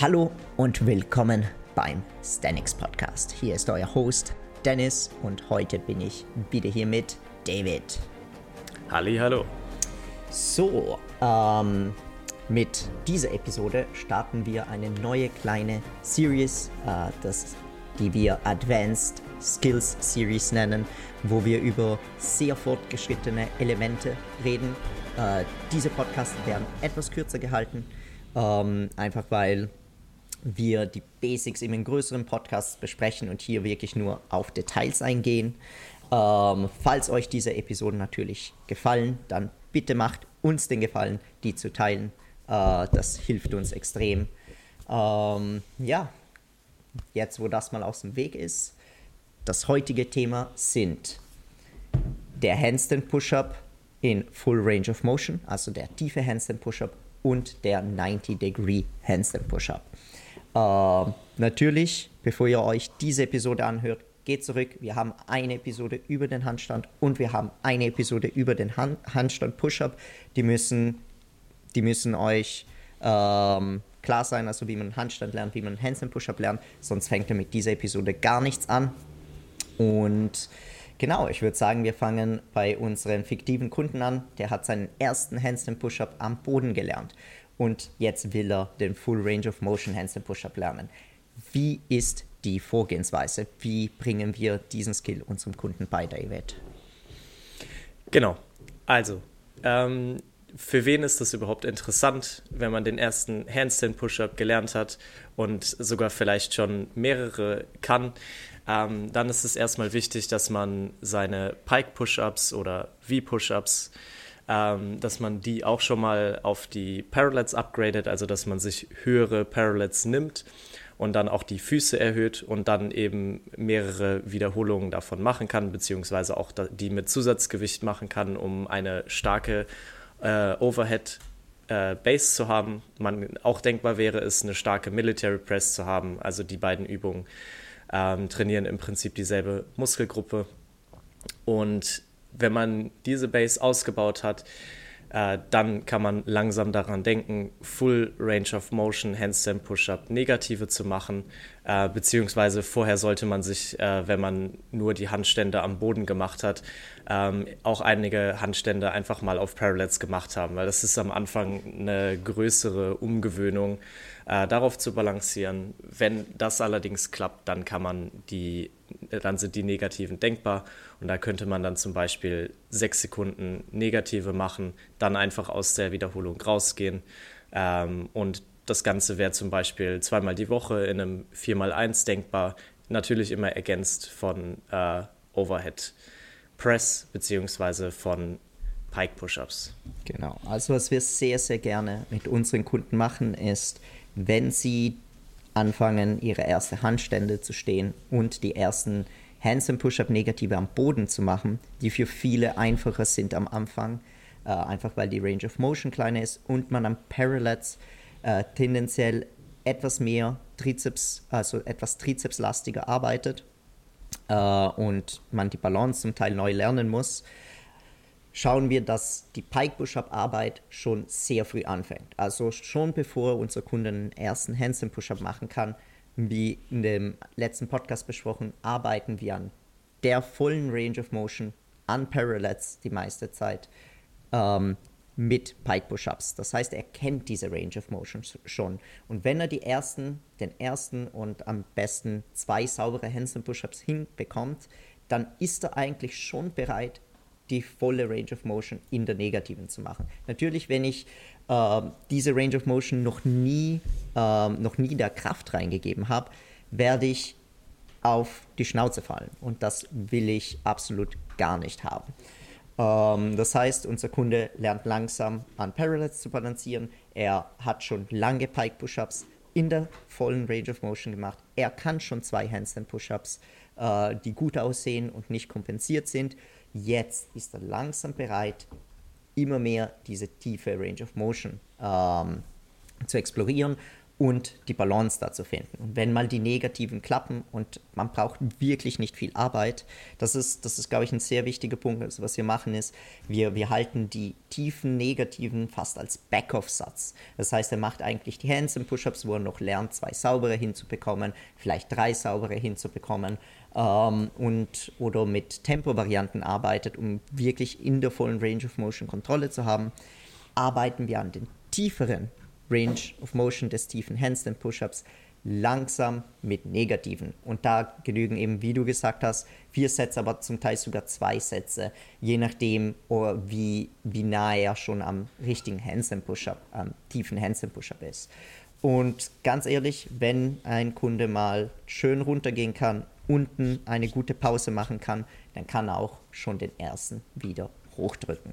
Hallo und willkommen beim Stanix Podcast. Hier ist euer Host Dennis und heute bin ich wieder hier mit David. Halli, hallo. So, ähm, mit dieser Episode starten wir eine neue kleine Series, äh, das, die wir Advanced Skills Series nennen, wo wir über sehr fortgeschrittene Elemente reden. Äh, diese Podcasts werden etwas kürzer gehalten, ähm, einfach weil wir die Basics in größeren Podcasts besprechen und hier wirklich nur auf Details eingehen. Ähm, falls euch diese Episoden natürlich gefallen, dann bitte macht uns den Gefallen, die zu teilen. Äh, das hilft uns extrem. Ähm, ja, jetzt wo das mal aus dem Weg ist, das heutige Thema sind der Handstand Push-Up in Full Range of Motion, also der tiefe Handstand Push-Up und der 90 Degree Handstand Push-Up. Äh, natürlich, bevor ihr euch diese Episode anhört, geht zurück. Wir haben eine Episode über den Handstand und wir haben eine Episode über den Hand Handstand Push-Up. Die müssen, die müssen euch ähm, klar sein, also wie man Handstand lernt, wie man Handstand Push-Up lernt. Sonst fängt ihr mit dieser Episode gar nichts an. Und genau, ich würde sagen, wir fangen bei unserem fiktiven Kunden an. Der hat seinen ersten Handstand Push-Up am Boden gelernt und jetzt will er den Full Range of Motion Handstand Push-Up lernen. Wie ist die Vorgehensweise? Wie bringen wir diesen Skill unserem Kunden bei, David? Genau. Also, ähm, für wen ist das überhaupt interessant, wenn man den ersten Handstand Push-Up gelernt hat und sogar vielleicht schon mehrere kann? Ähm, dann ist es erstmal wichtig, dass man seine Pike Push-Ups oder V-Push-Ups ähm, dass man die auch schon mal auf die Parallels upgradet, also dass man sich höhere Parallels nimmt und dann auch die Füße erhöht und dann eben mehrere Wiederholungen davon machen kann, beziehungsweise auch die mit Zusatzgewicht machen kann, um eine starke äh, Overhead äh, Base zu haben. Man auch denkbar wäre es, eine starke Military Press zu haben. Also die beiden Übungen ähm, trainieren im Prinzip dieselbe Muskelgruppe. Und wenn man diese Base ausgebaut hat, äh, dann kann man langsam daran denken, Full Range of Motion Handstand Push-Up negative zu machen, äh, beziehungsweise vorher sollte man sich, äh, wenn man nur die Handstände am Boden gemacht hat, ähm, auch einige Handstände einfach mal auf Parallels gemacht haben, weil das ist am Anfang eine größere Umgewöhnung, äh, darauf zu balancieren. Wenn das allerdings klappt, dann kann man die, dann sind die Negativen denkbar und da könnte man dann zum Beispiel sechs Sekunden Negative machen, dann einfach aus der Wiederholung rausgehen ähm, und das Ganze wäre zum Beispiel zweimal die Woche in einem 4x1 denkbar, natürlich immer ergänzt von äh, Overhead Press beziehungsweise von Pike Push-Ups. Genau, also was wir sehr, sehr gerne mit unseren Kunden machen, ist, wenn sie anfangen, ihre erste Handstände zu stehen und die ersten Handstand Push-Up Negative am Boden zu machen, die für viele einfacher sind am Anfang, äh, einfach weil die Range of Motion kleiner ist und man am Parallels äh, tendenziell etwas mehr Trizeps, also etwas Trizepslastiger arbeitet äh, und man die Balance zum Teil neu lernen muss schauen wir, dass die Pike Push-Up Arbeit schon sehr früh anfängt. Also schon bevor unser Kunde einen ersten Handstand Push-Up machen kann, wie in dem letzten Podcast besprochen, arbeiten wir an der vollen Range of Motion, an Parallels die meiste Zeit, ähm, mit Pike Push-Ups. Das heißt, er kennt diese Range of Motion schon. Und wenn er die ersten, den ersten und am besten zwei saubere Handstand Push-Ups hinbekommt, dann ist er eigentlich schon bereit, die volle Range of Motion in der negativen zu machen. Natürlich, wenn ich äh, diese Range of Motion noch nie, äh, noch nie der Kraft reingegeben habe, werde ich auf die Schnauze fallen. Und das will ich absolut gar nicht haben. Ähm, das heißt, unser Kunde lernt langsam an Parallels zu balancieren. Er hat schon lange Pike Push-Ups in der vollen Range of Motion gemacht. Er kann schon zwei Handstand Push-Ups, äh, die gut aussehen und nicht kompensiert sind. Jetzt ist er langsam bereit, immer mehr diese tiefe Range of Motion ähm, zu explorieren. Und die Balance dazu finden. Und wenn mal die negativen klappen und man braucht wirklich nicht viel Arbeit, das ist, das ist glaube ich, ein sehr wichtiger Punkt. Also was wir machen ist, wir, wir halten die tiefen negativen fast als Backoff-Satz. Das heißt, er macht eigentlich die Hands und Push-Ups, wo er noch lernt, zwei saubere hinzubekommen, vielleicht drei saubere hinzubekommen ähm, und, oder mit Tempo-Varianten arbeitet, um wirklich in der vollen Range of Motion Kontrolle zu haben, arbeiten wir an den tieferen Range of Motion des tiefen Handstand Push-Ups langsam mit negativen. Und da genügen eben, wie du gesagt hast, vier Sätze, aber zum Teil sogar zwei Sätze, je nachdem, oh, wie, wie nahe er schon am richtigen Handstand Push-Up, am tiefen Handstand Push-Up ist. Und ganz ehrlich, wenn ein Kunde mal schön runtergehen kann, unten eine gute Pause machen kann, dann kann er auch schon den ersten wieder hochdrücken.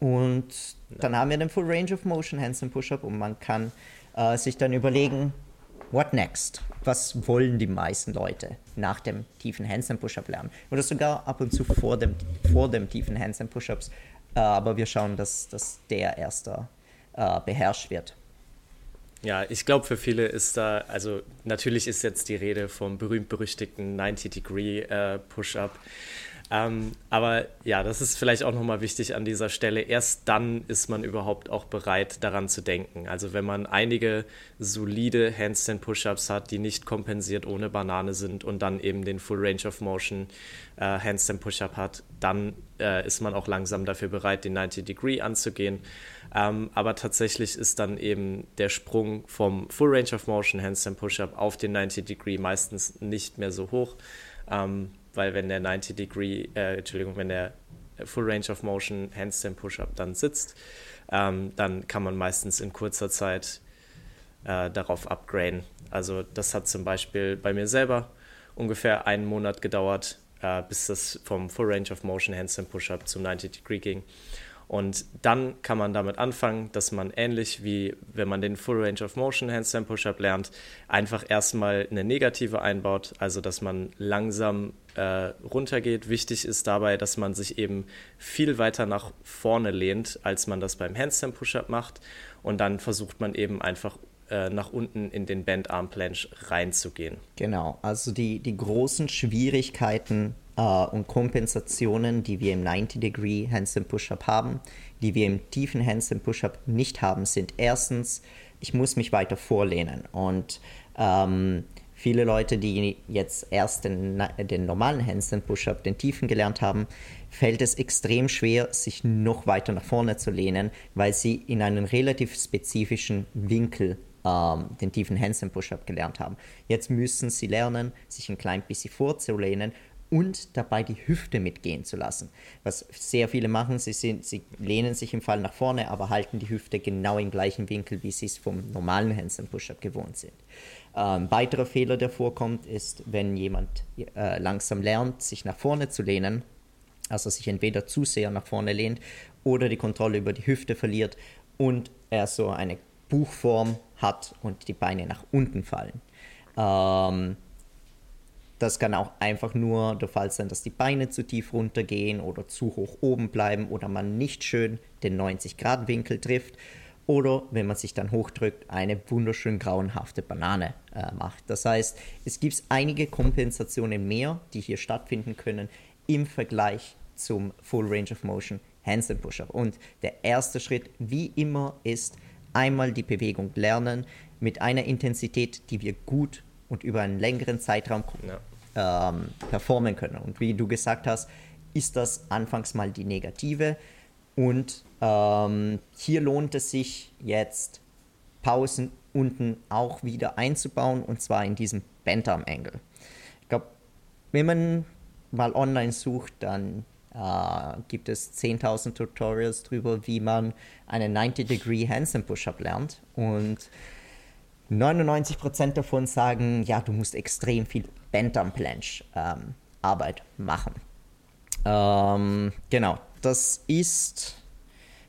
Und dann haben wir den Full Range of Motion Handstand Push-Up und man kann äh, sich dann überlegen, what next? Was wollen die meisten Leute nach dem tiefen Handstand Push-Up lernen? Oder sogar ab und zu vor dem, vor dem tiefen Handstand Push-Ups. Äh, aber wir schauen, dass, dass der erste äh, beherrscht wird. Ja, ich glaube, für viele ist da, also natürlich ist jetzt die Rede vom berühmt-berüchtigten 90-Degree-Push-Up. Äh, ähm, aber ja, das ist vielleicht auch nochmal wichtig an dieser Stelle. Erst dann ist man überhaupt auch bereit, daran zu denken. Also wenn man einige solide Handstand-Push-Ups hat, die nicht kompensiert ohne Banane sind und dann eben den Full Range of Motion äh, Handstand-Push-Up hat, dann äh, ist man auch langsam dafür bereit, den 90 Degree anzugehen. Ähm, aber tatsächlich ist dann eben der Sprung vom Full Range of Motion Handstand Push-Up auf den 90 Degree meistens nicht mehr so hoch. Ähm, weil wenn der 90 Degree, äh, Entschuldigung, wenn der Full Range of Motion Handstand Push-Up dann sitzt, ähm, dann kann man meistens in kurzer Zeit äh, darauf upgraden. Also das hat zum Beispiel bei mir selber ungefähr einen Monat gedauert, äh, bis das vom Full Range of Motion Handstand Push-Up zum 90 Degree ging. Und dann kann man damit anfangen, dass man ähnlich wie wenn man den Full Range of Motion Handstand Push-Up lernt, einfach erstmal eine negative einbaut, also dass man langsam äh, runtergeht. Wichtig ist dabei, dass man sich eben viel weiter nach vorne lehnt, als man das beim Handstand Push-Up macht. Und dann versucht man eben einfach äh, nach unten in den Band Arm Planche reinzugehen. Genau, also die, die großen Schwierigkeiten Uh, und Kompensationen, die wir im 90-Degree Handstand Push-Up haben, die wir im tiefen Handstand Push-Up nicht haben, sind erstens, ich muss mich weiter vorlehnen. Und ähm, viele Leute, die jetzt erst den, den normalen Handstand Push-Up, den tiefen gelernt haben, fällt es extrem schwer, sich noch weiter nach vorne zu lehnen, weil sie in einem relativ spezifischen Winkel ähm, den tiefen Handstand Push-Up gelernt haben. Jetzt müssen sie lernen, sich ein klein bisschen vorzulehnen und dabei die Hüfte mitgehen zu lassen. Was sehr viele machen, sie, sind, sie lehnen sich im Fall nach vorne, aber halten die Hüfte genau im gleichen Winkel, wie sie es vom normalen Handstand Push-Up gewohnt sind. Ähm, weiterer Fehler, der vorkommt, ist, wenn jemand äh, langsam lernt, sich nach vorne zu lehnen, also sich entweder zu sehr nach vorne lehnt oder die Kontrolle über die Hüfte verliert und er so eine Buchform hat und die Beine nach unten fallen. Ähm, das kann auch einfach nur der Fall sein, dass die Beine zu tief runtergehen oder zu hoch oben bleiben oder man nicht schön den 90-Grad-Winkel trifft oder wenn man sich dann hochdrückt, eine wunderschön grauenhafte Banane äh, macht. Das heißt, es gibt einige Kompensationen mehr, die hier stattfinden können im Vergleich zum Full Range of Motion Handstand Push-Up. Und der erste Schritt, wie immer, ist einmal die Bewegung lernen mit einer Intensität, die wir gut und über einen längeren Zeitraum ähm, performen können. Und wie du gesagt hast, ist das anfangs mal die negative. Und ähm, hier lohnt es sich jetzt Pausen unten auch wieder einzubauen und zwar in diesem Bantam Angle. Ich glaube, wenn man mal online sucht, dann äh, gibt es 10.000 Tutorials darüber, wie man einen 90 Degree Handstand Push-Up lernt und 99% davon sagen, ja, du musst extrem viel Bantam Planche ähm, Arbeit machen. Ähm, genau, das ist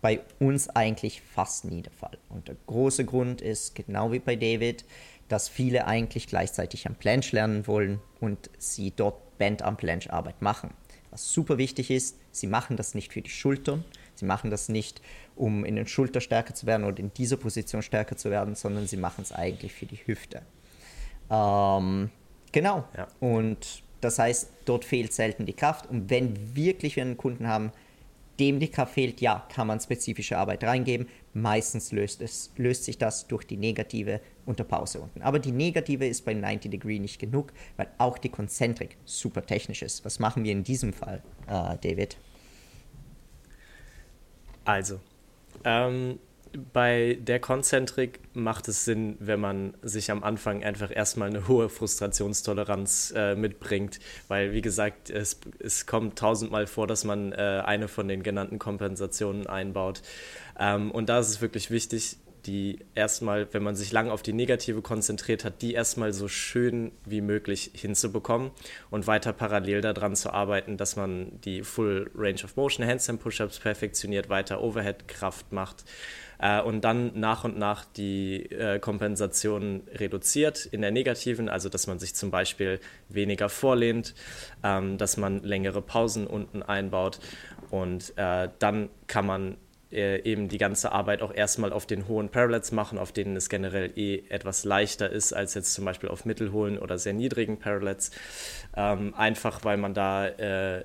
bei uns eigentlich fast nie der Fall. Und der große Grund ist, genau wie bei David, dass viele eigentlich gleichzeitig am Planche lernen wollen und sie dort Band am Planche Arbeit machen. Was super wichtig ist, sie machen das nicht für die Schultern, Sie machen das nicht, um in den Schulter stärker zu werden oder in dieser Position stärker zu werden, sondern sie machen es eigentlich für die Hüfte. Ähm, genau. Ja. Und das heißt, dort fehlt selten die Kraft. Und wenn wirklich wir einen Kunden haben, dem Kraft fehlt, ja, kann man spezifische Arbeit reingeben. Meistens löst, es, löst sich das durch die negative Unterpause unten. Aber die negative ist bei 90 Degree nicht genug, weil auch die Konzentrik super technisch ist. Was machen wir in diesem Fall, äh, David? Also, ähm, bei der Konzentrik macht es Sinn, wenn man sich am Anfang einfach erstmal eine hohe Frustrationstoleranz äh, mitbringt, weil wie gesagt, es, es kommt tausendmal vor, dass man äh, eine von den genannten Kompensationen einbaut. Ähm, und da ist es wirklich wichtig, die erstmal, wenn man sich lang auf die Negative konzentriert hat, die erstmal so schön wie möglich hinzubekommen und weiter parallel daran zu arbeiten, dass man die Full Range of Motion Handstand Push-Ups perfektioniert, weiter Overhead-Kraft macht äh, und dann nach und nach die äh, Kompensation reduziert in der negativen, also dass man sich zum Beispiel weniger vorlehnt, ähm, dass man längere Pausen unten einbaut und äh, dann kann man äh, eben die ganze Arbeit auch erstmal auf den hohen Parallels machen, auf denen es generell eh etwas leichter ist als jetzt zum Beispiel auf mittelhohen oder sehr niedrigen Parallels. Ähm, einfach weil man da äh,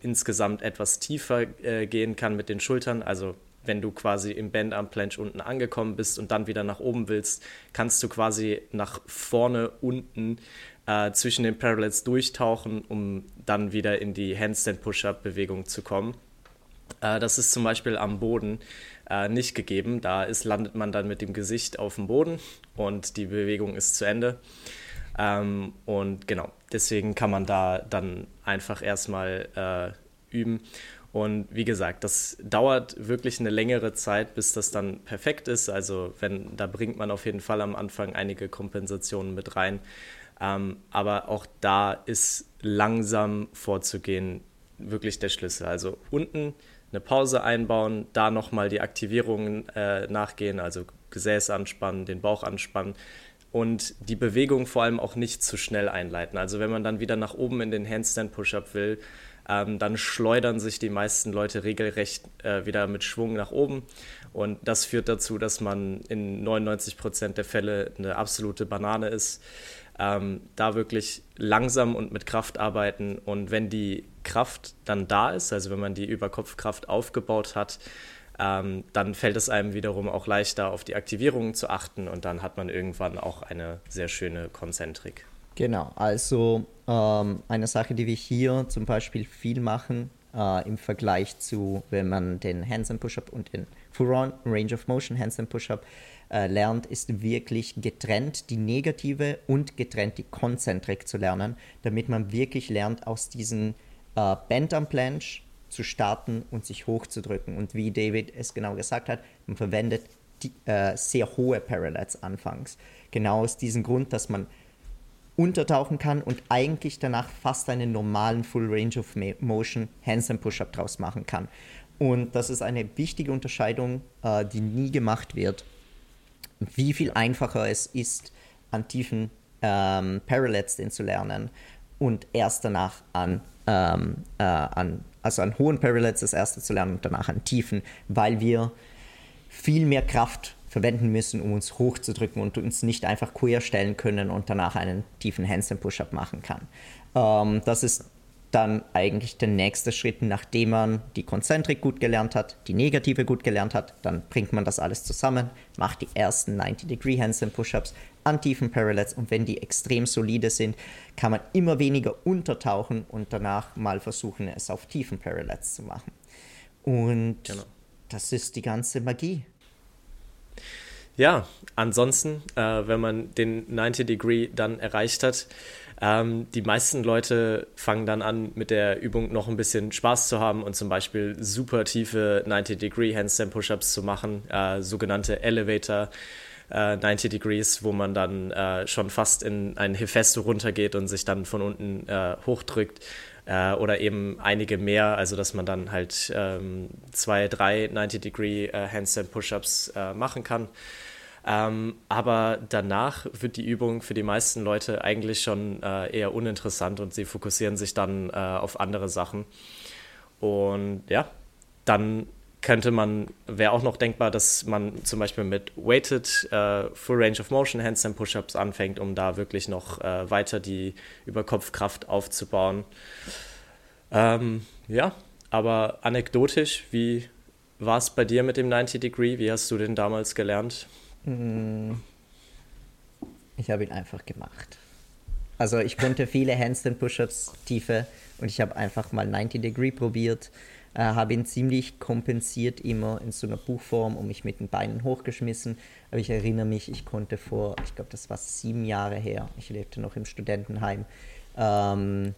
insgesamt etwas tiefer äh, gehen kann mit den Schultern. Also wenn du quasi im Bandarm Planche unten angekommen bist und dann wieder nach oben willst, kannst du quasi nach vorne unten äh, zwischen den Parallels durchtauchen, um dann wieder in die Handstand Push-Up Bewegung zu kommen. Äh, das ist zum Beispiel am Boden äh, nicht gegeben. Da ist, landet man dann mit dem Gesicht auf dem Boden und die Bewegung ist zu Ende. Ähm, und genau, deswegen kann man da dann einfach erstmal äh, üben. Und wie gesagt, das dauert wirklich eine längere Zeit, bis das dann perfekt ist. Also wenn, da bringt man auf jeden Fall am Anfang einige Kompensationen mit rein. Ähm, aber auch da ist langsam vorzugehen wirklich der Schlüssel. Also unten eine Pause einbauen, da nochmal die Aktivierungen äh, nachgehen, also Gesäß anspannen, den Bauch anspannen und die Bewegung vor allem auch nicht zu schnell einleiten. Also wenn man dann wieder nach oben in den Handstand Push-Up will, ähm, dann schleudern sich die meisten Leute regelrecht äh, wieder mit Schwung nach oben. Und das führt dazu, dass man in 99 Prozent der Fälle eine absolute Banane ist. Ähm, da wirklich langsam und mit Kraft arbeiten. Und wenn die Kraft dann da ist, also wenn man die Überkopfkraft aufgebaut hat, ähm, dann fällt es einem wiederum auch leichter, auf die Aktivierungen zu achten und dann hat man irgendwann auch eine sehr schöne Konzentrik. Genau, also ähm, eine Sache, die wir hier zum Beispiel viel machen äh, im Vergleich zu, wenn man den Handstand Push-Up und den Full Range of Motion Handstand Push-Up äh, lernt, ist wirklich getrennt die negative und getrennt die Konzentrik zu lernen, damit man wirklich lernt, aus diesen äh, Bend am Planche zu starten und sich hochzudrücken. Und wie David es genau gesagt hat, man verwendet die, äh, sehr hohe Parallels anfangs. Genau aus diesem Grund, dass man untertauchen kann und eigentlich danach fast einen normalen Full Range of Motion Handstand Push-Up draus machen kann. Und das ist eine wichtige Unterscheidung, äh, die nie gemacht wird. Wie viel einfacher es ist, an tiefen ähm, Parallels den zu lernen und erst danach an, ähm, äh, an, also an hohen Parallels das erste zu lernen und danach an tiefen, weil wir viel mehr Kraft verwenden müssen, um uns hochzudrücken und uns nicht einfach queer stellen können und danach einen tiefen Handstand Push-Up machen kann. Ähm, das ist dann eigentlich der nächste Schritt, nachdem man die Konzentrik gut gelernt hat, die Negative gut gelernt hat, dann bringt man das alles zusammen, macht die ersten 90-Degree Handstand Push-Ups an tiefen Parallels und wenn die extrem solide sind, kann man immer weniger untertauchen und danach mal versuchen, es auf tiefen Parallels zu machen. Und genau. das ist die ganze Magie. Ja, ansonsten, äh, wenn man den 90 Degree dann erreicht hat, ähm, die meisten Leute fangen dann an, mit der Übung noch ein bisschen Spaß zu haben und zum Beispiel super tiefe 90 Degree Handstand Push-Ups zu machen, äh, sogenannte Elevator. 90 äh, Degrees, wo man dann äh, schon fast in ein Hefesto runtergeht und sich dann von unten äh, hochdrückt äh, oder eben einige mehr, also dass man dann halt ähm, zwei, drei 90 Degree äh, Handstand Push-Ups äh, machen kann. Ähm, aber danach wird die Übung für die meisten Leute eigentlich schon äh, eher uninteressant und sie fokussieren sich dann äh, auf andere Sachen. Und ja, dann könnte man, wäre auch noch denkbar, dass man zum Beispiel mit Weighted äh, Full Range of Motion Handstand Push-Ups anfängt, um da wirklich noch äh, weiter die Überkopfkraft aufzubauen. Ähm, ja, aber anekdotisch, wie war es bei dir mit dem 90 Degree? Wie hast du den damals gelernt? Hm. Ich habe ihn einfach gemacht. Also ich konnte viele Handstand Push-Ups tiefe und ich habe einfach mal 90 Degree probiert äh, habe ihn ziemlich kompensiert immer in so einer Buchform und mich mit den Beinen hochgeschmissen. Aber ich erinnere mich, ich konnte vor, ich glaube, das war sieben Jahre her, ich lebte noch im Studentenheim, ähm,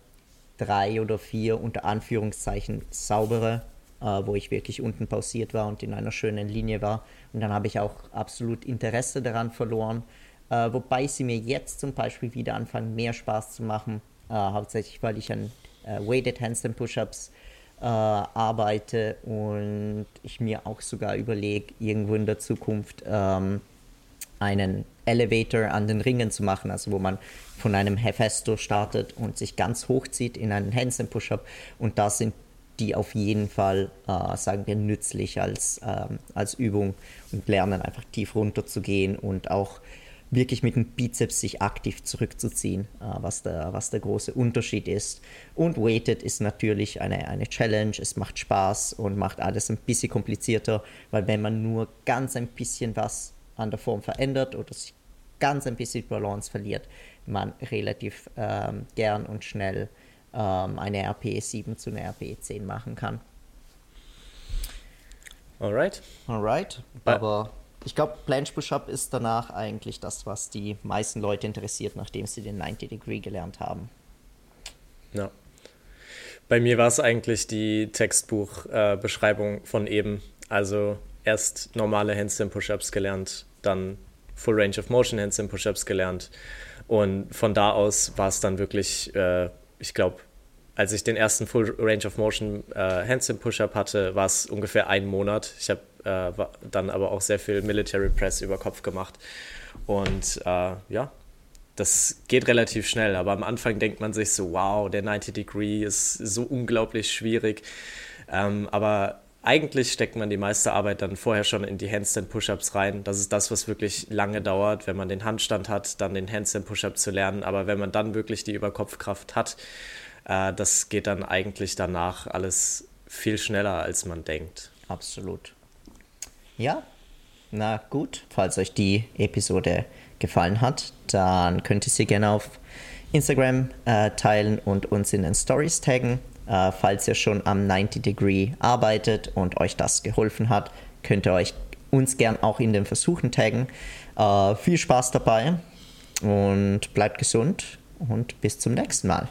drei oder vier unter Anführungszeichen saubere, äh, wo ich wirklich unten pausiert war und in einer schönen Linie war. Und dann habe ich auch absolut Interesse daran verloren. Äh, wobei sie mir jetzt zum Beispiel wieder anfangen, mehr Spaß zu machen. Äh, hauptsächlich, weil ich an äh, Weighted Handstand Push-Ups äh, arbeite und ich mir auch sogar überlege, irgendwo in der Zukunft ähm, einen Elevator an den Ringen zu machen, also wo man von einem Hefesto startet und sich ganz hochzieht in einen Handstand Push-Up. Und da sind die auf jeden Fall, äh, sagen wir, nützlich als, ähm, als Übung und lernen einfach tief runter zu gehen und auch wirklich mit dem Bizeps sich aktiv zurückzuziehen, äh, was, der, was der große Unterschied ist. Und Weighted ist natürlich eine, eine Challenge, es macht Spaß und macht alles ein bisschen komplizierter, weil wenn man nur ganz ein bisschen was an der Form verändert oder sich ganz ein bisschen Balance verliert, man relativ ähm, gern und schnell ähm, eine RPE 7 zu einer RPE 10 machen kann. Alright. Alright. Aber ich glaube, Planche Push-Up ist danach eigentlich das, was die meisten Leute interessiert, nachdem sie den 90 Degree gelernt haben. Ja. Bei mir war es eigentlich die Textbuchbeschreibung äh, von eben. Also erst normale Handstand Push-Ups gelernt, dann Full Range of Motion Handstand Push-Ups gelernt. Und von da aus war es dann wirklich, äh, ich glaube, als ich den ersten Full Range of Motion äh, Handstand Push-Up hatte, war es ungefähr ein Monat. Ich habe äh, dann aber auch sehr viel Military Press über Kopf gemacht. Und äh, ja, das geht relativ schnell, aber am Anfang denkt man sich so, wow, der 90 Degree ist so unglaublich schwierig. Ähm, aber eigentlich steckt man die meiste Arbeit dann vorher schon in die Handstand-Push-Ups rein. Das ist das, was wirklich lange dauert, wenn man den Handstand hat, dann den Handstand-Push-Up zu lernen. Aber wenn man dann wirklich die Überkopfkraft hat, äh, das geht dann eigentlich danach alles viel schneller, als man denkt. Absolut. Ja, na gut. Falls euch die Episode gefallen hat, dann könnt ihr sie gerne auf Instagram äh, teilen und uns in den Stories taggen. Äh, falls ihr schon am 90 Degree arbeitet und euch das geholfen hat, könnt ihr euch uns gern auch in den Versuchen taggen. Äh, viel Spaß dabei und bleibt gesund und bis zum nächsten Mal.